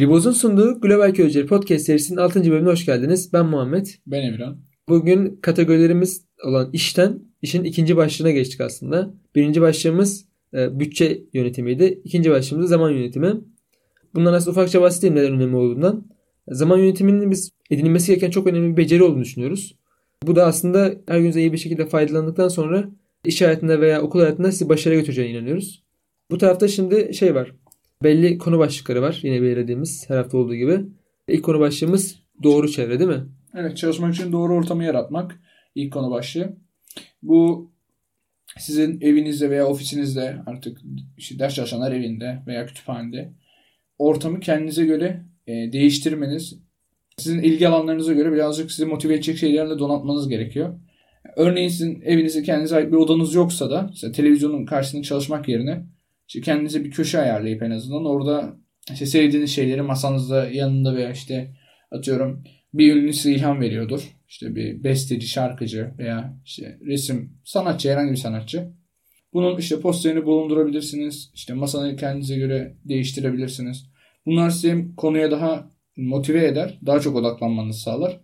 Riboz'un sunduğu Global Köyceğiz Podcast serisinin 6. bölümüne hoş geldiniz. Ben Muhammed. Ben Emirhan. Bugün kategorilerimiz olan işten işin ikinci başlığına geçtik aslında. Birinci başlığımız e, bütçe yönetimiydi. İkinci başlığımız zaman yönetimi. Bundan aslında ufakça bahsedeyim neden önemli olduğundan. Zaman yönetiminin biz edinilmesi gereken çok önemli bir beceri olduğunu düşünüyoruz. Bu da aslında her gün iyi bir şekilde faydalandıktan sonra iş hayatında veya okul hayatında sizi başarıya götüreceğine inanıyoruz. Bu tarafta şimdi şey var. Belli konu başlıkları var. Yine belirlediğimiz her hafta olduğu gibi. İlk konu başlığımız doğru çevre değil mi? Evet çalışmak için doğru ortamı yaratmak ilk konu başlığı. Bu sizin evinizde veya ofisinizde artık işte ders çalışanlar evinde veya kütüphanede ortamı kendinize göre e, değiştirmeniz, sizin ilgi alanlarınıza göre birazcık sizi motive edecek şeylerle donatmanız gerekiyor. Örneğin sizin evinizde kendinize ait bir odanız yoksa da televizyonun karşısında çalışmak yerine işte kendinize bir köşe ayarlayıp en azından orada işte sevdiğiniz şeyleri masanızda yanında veya işte atıyorum bir ünlü size ilham veriyordur. İşte bir besteci, şarkıcı veya işte resim sanatçı, herhangi bir sanatçı. Bunun işte posterini bulundurabilirsiniz. İşte masanı kendinize göre değiştirebilirsiniz. Bunlar size konuya daha motive eder. Daha çok odaklanmanızı sağlar.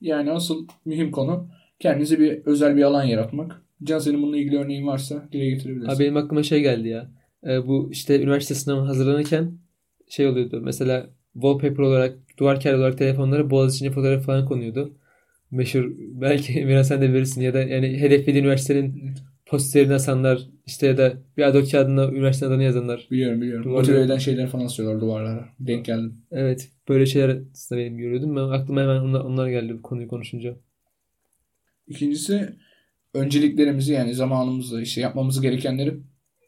Yani asıl mühim konu kendinize bir özel bir alan yaratmak. Can senin bununla ilgili örneğin varsa dile getirebilirsin. Abi benim aklıma şey geldi ya. Ee, bu işte üniversite sınavına hazırlanırken şey oluyordu. Mesela wallpaper olarak, duvar kağıdı olarak telefonlara Boğaziçi'nde fotoğraf falan konuyordu. Meşhur belki biraz sen de verirsin ya da yani hedeflediği üniversitenin posterini asanlar işte ya da bir A4 kağıdına üniversite adını yazanlar. Biliyorum biliyorum. Duvarlara- Motive eden şeyler falan asıyorlar duvarlara. Denk geldim. Evet böyle şeyler aslında benim görüyordum. Ben aklıma hemen onlar, onlar geldi bu konuyu konuşunca. İkincisi önceliklerimizi yani zamanımızı işte yapmamız gerekenleri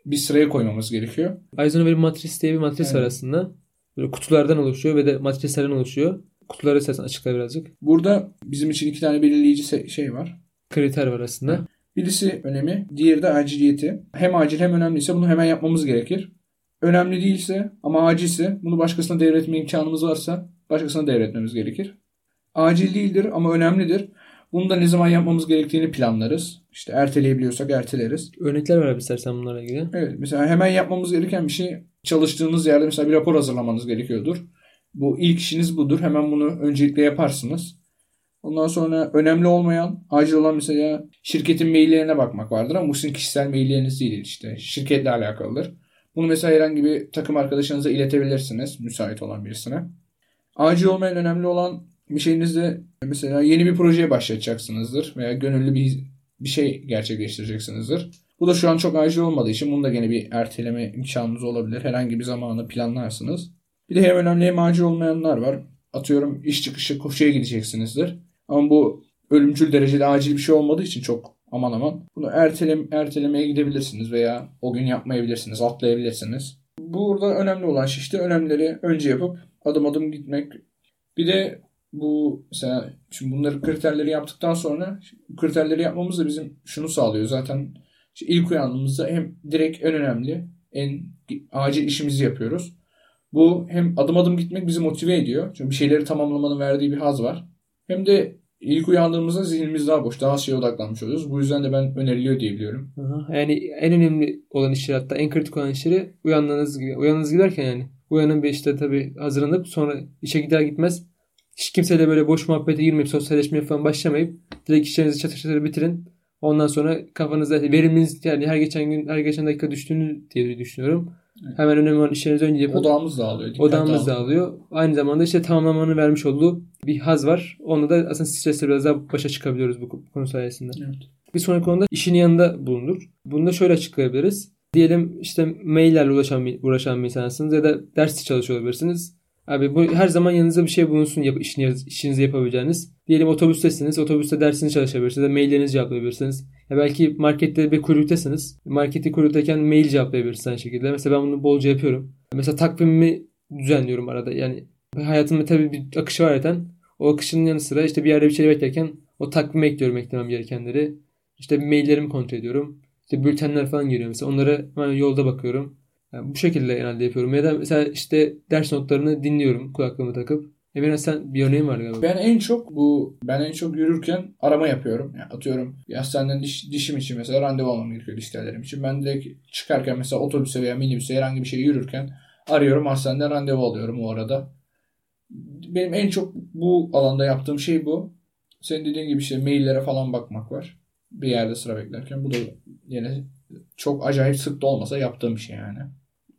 bir sıraya koymamız gerekiyor. Eisenhower matris diye bir matris Evet. aslında. Böyle kutulardan oluşuyor ve de matrislerden oluşuyor. Kutuları istersen açıkla birazcık. Burada bizim için iki tane belirleyici şey var. Kriter var aslında. Birisi önemi, diğeri de aciliyeti. Hem acil hem önemliyse bunu hemen yapmamız gerekir. Önemli değilse ama acilse bunu başkasına devretme imkanımız varsa başkasına devretmemiz gerekir. Acil değildir ama önemlidir. Bunu da ne zaman yapmamız gerektiğini planlarız. İşte erteleyebiliyorsak erteleriz. Örnekler ver istersen bunlarla ilgili. Evet mesela hemen yapmamız gereken bir şey çalıştığınız yerde mesela bir rapor hazırlamanız gerekiyordur. Bu ilk işiniz budur. Hemen bunu öncelikle yaparsınız. Ondan sonra önemli olmayan, acil olan mesela şirketin maillerine bakmak vardır ama bu sizin kişisel mailleriniz değil işte. Şirketle alakalıdır. Bunu mesela herhangi bir takım arkadaşınıza iletebilirsiniz müsait olan birisine. Acil olmayan önemli olan bir şeyinizde mesela yeni bir projeye başlatacaksınızdır veya gönüllü bir bir şey gerçekleştireceksinizdir. Bu da şu an çok acil olmadığı için bunu da gene bir erteleme imkanınız olabilir. Herhangi bir zamanı planlarsınız. Bir de hem önemli hem acil olmayanlar var. Atıyorum iş çıkışı koşuya gideceksinizdir. Ama bu ölümcül derecede acil bir şey olmadığı için çok aman aman. Bunu ertelem ertelemeye gidebilirsiniz veya o gün yapmayabilirsiniz, atlayabilirsiniz. Burada önemli olan şey işte önemleri önce yapıp adım adım gitmek. Bir de bu mesela şimdi bunları kriterleri yaptıktan sonra kriterleri yapmamız da bizim şunu sağlıyor. Zaten işte ilk uyandığımızda hem direkt en önemli, en acil işimizi yapıyoruz. Bu hem adım adım gitmek bizi motive ediyor. Çünkü bir şeyleri tamamlamanın verdiği bir haz var. Hem de ilk uyandığımızda zihnimiz daha boş, daha şeye odaklanmış oluyoruz. Bu yüzden de ben öneriliyor diyebiliyorum. Aha. Yani en önemli olan işleri hatta en kritik olan işleri uyandığınız gibi. Uyandığınız gibi derken yani uyanın bir işte tabii hazırlanıp sonra işe gider gitmez hiç kimseyle böyle boş muhabbete girmeyip sosyalleşmeye falan başlamayıp direkt işlerinizi çatır çatır bitirin. Ondan sonra kafanızda veriminiz yani her geçen gün her geçen dakika düştüğünü diye düşünüyorum. Evet. Hemen önemli olan işlerinizi önce yapın. Odağımız dağılıyor. Odağımız dağılıyor. dağılıyor. Aynı zamanda işte tamamlamanın vermiş olduğu bir haz var. Onu da aslında stresle biraz daha başa çıkabiliyoruz bu konu sayesinde. Evet. Bir sonraki konuda işin yanında bulunur. Bunu da şöyle açıklayabiliriz. Diyelim işte maillerle uğraşan bir, uğraşan bir insansınız ya da ders çalışıyor olabilirsiniz. Abi bu her zaman yanınızda bir şey bulunsun yap, işini, işinizi yapabileceğiniz. Diyelim otobüstesiniz. Otobüste dersini çalışabilirsiniz. Maillerinizi cevaplayabilirsiniz. Ya belki markette bir kuyruktesiniz. Markette kuyruktayken mail cevaplayabilirsiniz aynı şekilde. Mesela ben bunu bolca yapıyorum. Mesela takvimimi düzenliyorum arada. Yani hayatımda tabii bir akışı var zaten. O akışın yanı sıra işte bir yerde bir şey beklerken o takvime ekliyorum eklemem gerekenleri. İşte maillerimi kontrol ediyorum. İşte bültenler falan geliyor mesela. Onlara hemen yolda bakıyorum. Yani bu şekilde genelde yapıyorum. Ya da mesela işte ders notlarını dinliyorum kulaklığımı takıp. Emine sen bir örneğin var galiba. Ben en çok bu ben en çok yürürken arama yapıyorum. Yani atıyorum hastaneden diş, dişim için mesela randevu almam gerekiyor diş için. Ben direkt çıkarken mesela otobüse veya minibüse herhangi bir şey yürürken arıyorum hastaneden randevu alıyorum o arada. Benim en çok bu alanda yaptığım şey bu. Senin dediğin gibi işte maillere falan bakmak var. Bir yerde sıra beklerken. Bu da yine çok acayip sık da olmasa yaptığım bir şey yani.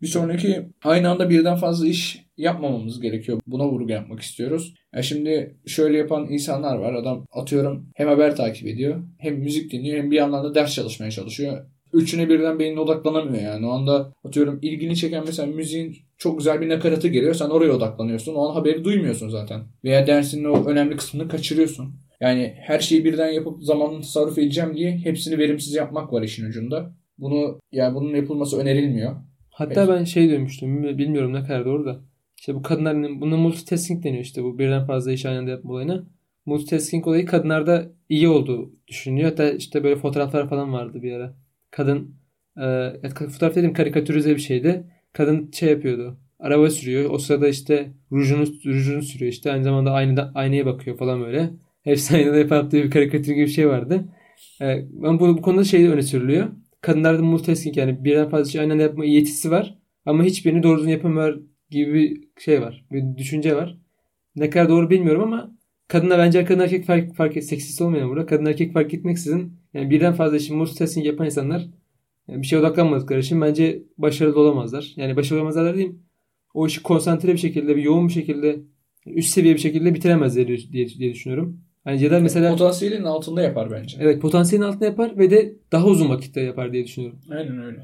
Bir sonraki aynı anda birden fazla iş yapmamamız gerekiyor. Buna vurgu yapmak istiyoruz. Ya şimdi şöyle yapan insanlar var. Adam atıyorum hem haber takip ediyor hem müzik dinliyor hem bir yandan da ders çalışmaya çalışıyor. Üçüne birden beynine odaklanamıyor yani. O anda atıyorum ilgini çeken mesela müziğin çok güzel bir nakaratı geliyor. Sen oraya odaklanıyorsun. O an haberi duymuyorsun zaten. Veya dersinin o önemli kısmını kaçırıyorsun. Yani her şeyi birden yapıp zamanını tasarruf edeceğim diye hepsini verimsiz yapmak var işin ucunda. Bunu yani bunun yapılması önerilmiyor. Hatta ben şey duymuştum. Bilmiyorum ne kadar doğru da. İşte bu kadınların buna multitasking deniyor işte bu birden fazla iş aynı anda yapma olayına. Multitasking olayı kadınlarda iyi olduğu düşünülüyor. Hatta işte böyle fotoğraflar falan vardı bir ara. Kadın e, fotoğraf dedim karikatürize bir şeydi. Kadın şey yapıyordu. Araba sürüyor. O sırada işte rujunu, rujunu sürüyor işte. Aynı zamanda aynada, aynaya bakıyor falan böyle. Hepsi aynada yaptığı bir karikatür gibi bir şey vardı. E, ben bu, bu konuda şey öne sürülüyor. Kadınlarda multitasking yani birden fazla şey aynı anda yapma yetisi var. Ama hiçbirini doğru düzgün yapamıyor gibi bir şey var. Bir düşünce var. Ne kadar doğru bilmiyorum ama kadınla bence kadın erkek fark, fark seksist olmayan burada. Kadın erkek fark etmeksizin yani birden fazla işin multitasking yapan insanlar yani bir şeye odaklanmadıkları için bence başarılı olamazlar. Yani başarılı olamazlar diyeyim. O işi konsantre bir şekilde, bir yoğun bir şekilde, üst seviye bir şekilde bitiremezler diye, diye düşünüyorum. Yani ya da mesela potansiyelin altında yapar bence. Evet, potansiyelin altında yapar ve de daha uzun vakitte yapar diye düşünüyorum. Aynen öyle.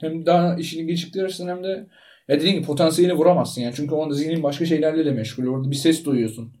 Hem daha işini geciktirirsin hem de ya dediğin gibi potansiyelini vuramazsın yani. Çünkü o anda zihnin başka şeylerle de meşgul. Orada bir ses duyuyorsun.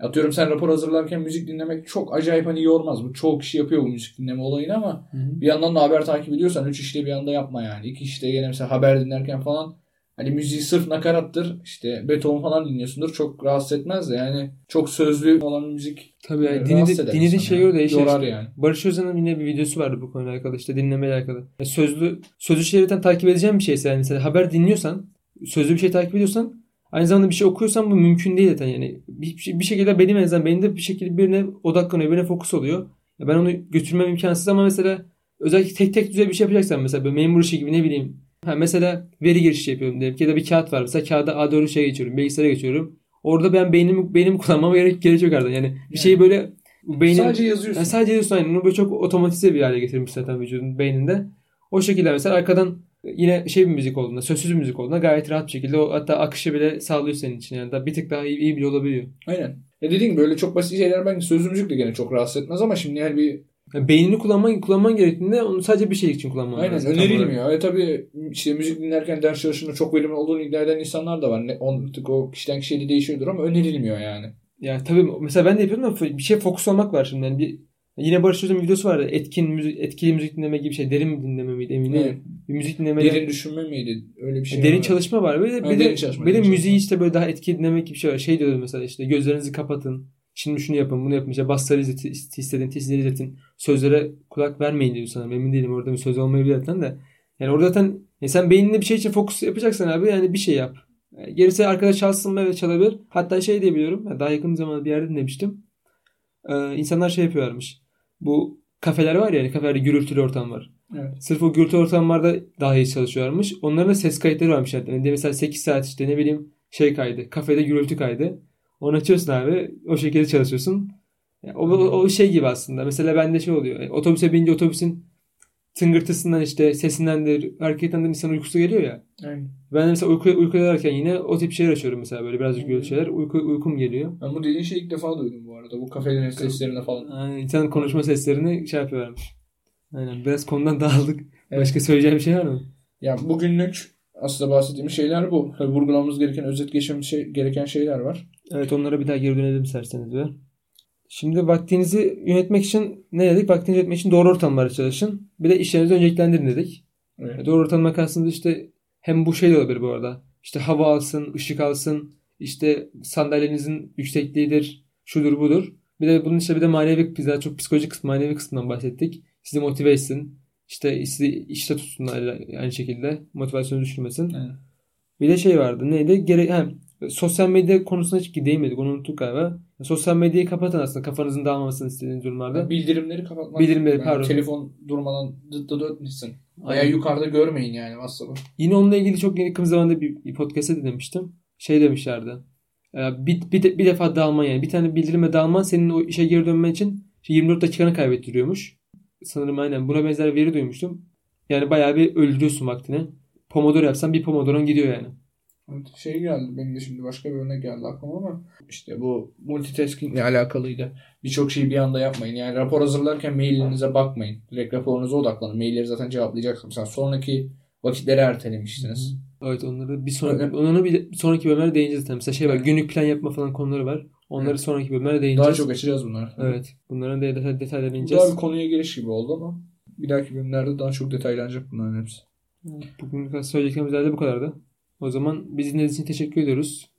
Atıyorum sen rapor hazırlarken müzik dinlemek çok acayip hani yormaz. Bu çoğu kişi yapıyor bu müzik dinleme olayını ama Hı-hı. bir yandan da haber takip ediyorsan üç işte bir anda yapma yani. İki işte gene mesela haber dinlerken falan hani müziği sırf nakarattır işte Beethoven falan dinliyorsundur çok rahatsız etmez de yani çok sözlü olan müzik Tabii yani dinledi, dinlediği şey yani. değişir. Yorar yani. Barış Özcan'ın yine bir videosu vardı bu konuyla alakalı işte dinlemeyle alakalı. Yani sözlü, sözlü şeylerden takip edeceğim bir şeyse yani mesela haber dinliyorsan sözlü bir şey takip ediyorsan Aynı zamanda bir şey okuyorsan bu mümkün değil zaten yani. Bir, şey, bir şekilde benim en azından benim de bir şekilde birine odaklanıyor, birine fokus oluyor. Ya ben onu götürmem imkansız ama mesela özellikle tek tek düzey bir şey yapacaksan mesela memur işi gibi ne bileyim. Ha mesela veri girişi yapıyorum diyelim ya da bir kağıt var. Mesela kağıda A4 şey geçiyorum, bilgisayara geçiyorum. Orada ben beynimi beynimi kullanmama gerek gerekiyor artık. Yani bir şeyi böyle beynin sadece yazıyorsun. Yani sadece yazıyorsun aynen. Onu böyle çok otomatize bir hale getirmiş zaten vücudun beyninde. O şekilde mesela arkadan yine şey bir müzik olduğunda, sözsüz bir müzik olduğunda gayet rahat bir şekilde o hatta akışı bile sağlıyor senin için. Yani da bir tık daha iyi, iyi bile olabiliyor. Aynen. Ya dediğim böyle çok basit şeyler bence sözlü müzik de gene çok rahatsız etmez ama şimdi yani bir yani beynini kullanman kullanman gerektiğinde onu sadece bir şey için kullanman Aynen lazım. önerilmiyor. E tabii işte müzik dinlerken ders çalışında çok verimli olduğunu iddia eden insanlar da var. Ne, on, o kişiden kişiye de değişiyordur ama önerilmiyor yani. Ya tabii mesela ben de yapıyorum ama bir şey fokus olmak var şimdi. Yani bir Yine Barış Özcan'ın videosu vardı. Etkin müzik, etkili müzik dinleme gibi şey. Derin mi dinleme miydi emin değilim. Evet. Bir müzik dinleme. Derin düşünme miydi? Öyle bir şey Derin var. çalışma var. Böyle, bir de, bir de müziği işte böyle daha etkili dinlemek gibi bir şey var. Şey diyordu mesela işte gözlerinizi kapatın. Şimdi şunu yapın bunu yapın. İşte basları hissedin, tizleri izletin. Sözlere kulak vermeyin diyor sana. Emin değilim orada bir söz olmayabilir zaten de. Yani orada zaten yani sen beyninde bir şey için fokus yapacaksan abi yani bir şey yap. gerisi arkadaş çalsın ve çalabilir. Hatta şey diyebiliyorum. Daha yakın zamanda bir yerde dinlemiştim. Ee, insanlar şey yapıyorlarmış bu kafeler var ya yani kafelerde gürültülü ortam var. Evet. Sırf o gürültü ortamlarda daha iyi çalışıyorlarmış. Onların da ses kayıtları varmış. Yani mesela 8 saat işte ne bileyim şey kaydı. Kafede gürültü kaydı. Onu açıyorsun abi. O şekilde çalışıyorsun. Yani o, o, o şey gibi aslında. Mesela bende şey oluyor. Yani otobüse binince otobüsün tıngırtısından işte sesindendir, hareketlerinden insan uykusu geliyor ya. Aynen. Ben de mesela uyku, uyku ederken yine o tip şeyler açıyorum mesela böyle birazcık gürültü şeyler. Uyku, uykum geliyor. Ben bu dediğin şeyi ilk defa duydum bu arada. Bu kafelerin seslerine falan. Aynen. İnsan konuşma seslerini şey yapıyorlarmış. Aynen. Biraz konudan dağıldık. Evet. Başka söyleyeceğim bir şey var mı? Ya bugünlük aslında bahsettiğimiz şeyler bu. Tabii vurgulamamız gereken, özet geçmemiz şey, gereken şeyler var. Evet onlara bir daha geri dönelim isterseniz be. Şimdi vaktinizi yönetmek için ne dedik? Vaktinizi yönetmek için doğru ortamlarda çalışın. Bir de işlerinizi önceliklendirin dedik. Evet. Doğru ortam kastında işte hem bu şey de olabilir bu arada. İşte hava alsın, ışık alsın, işte sandalyenizin yüksekliğidir, şudur budur. Bir de bunun işte bir de manevi, daha çok psikolojik kısmı, manevi kısmından bahsettik. Sizi motive etsin. İşte sizi işte tutsun aynı şekilde. Motivasyonu düşürmesin. Evet. Bir de şey vardı. Neydi? Gere hem sosyal medya konusuna hiç değinmedik. Onu unuttuk galiba. Sosyal medyayı kapatın aslında kafanızın dağılmamasını istediğiniz durumlarda. Bildirimleri kapatmak. Bildirimleri yani pardon. Telefon durmadan dıt dıt ötmesin. Veya yukarıda görmeyin yani WhatsApp'ı. Yine onunla ilgili çok yakın zamanda bir, bir podcast'e dinlemiştim. Şey demişlerdi. Ee, Bir, bir, de- bir defa dalman yani. Bir tane bildirime dalman senin o işe geri dönmen için işte 24 dakikanı kaybettiriyormuş. Sanırım aynen buna benzer veri duymuştum. Yani bayağı bir öldürüyorsun vaktini. Pomodoro yapsan bir Pomodoro'n gidiyor yani. Şey geldi benim de şimdi başka bir örnek geldi aklıma ama işte bu multitasking ile alakalıydı. Birçok şeyi bir anda yapmayın. Yani rapor hazırlarken mailinize bakmayın. Direkt raporunuza odaklanın. Mailleri zaten cevaplayacaksınız. Mesela sonraki vakitleri ertelemiştiniz. Evet onları bir sonraki onları bir, sonraki bölümlerde değineceğiz zaten. Mesela şey var günlük plan yapma falan konuları var. Onları Evet. sonraki bölümlerde değineceğiz. Daha çok açacağız bunları. Evet. Bunların da detay, detaylarına Daha ineceğiz. bir konuya giriş gibi oldu ama bir dahaki bölümlerde daha çok detaylanacak bunların hepsi. Bugün söyleyeceklerimiz herhalde bu kadardı. O zaman bizi dinlediğiniz için teşekkür ediyoruz.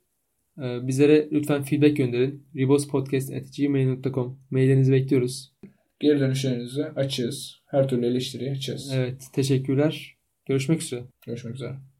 Ee, bizlere lütfen feedback gönderin. ribospodcast.gmail.com Maillerinizi bekliyoruz. Geri dönüşlerinizi açığız. Her türlü eleştiriyi açığız. Evet, teşekkürler. Görüşmek üzere. Görüşmek üzere.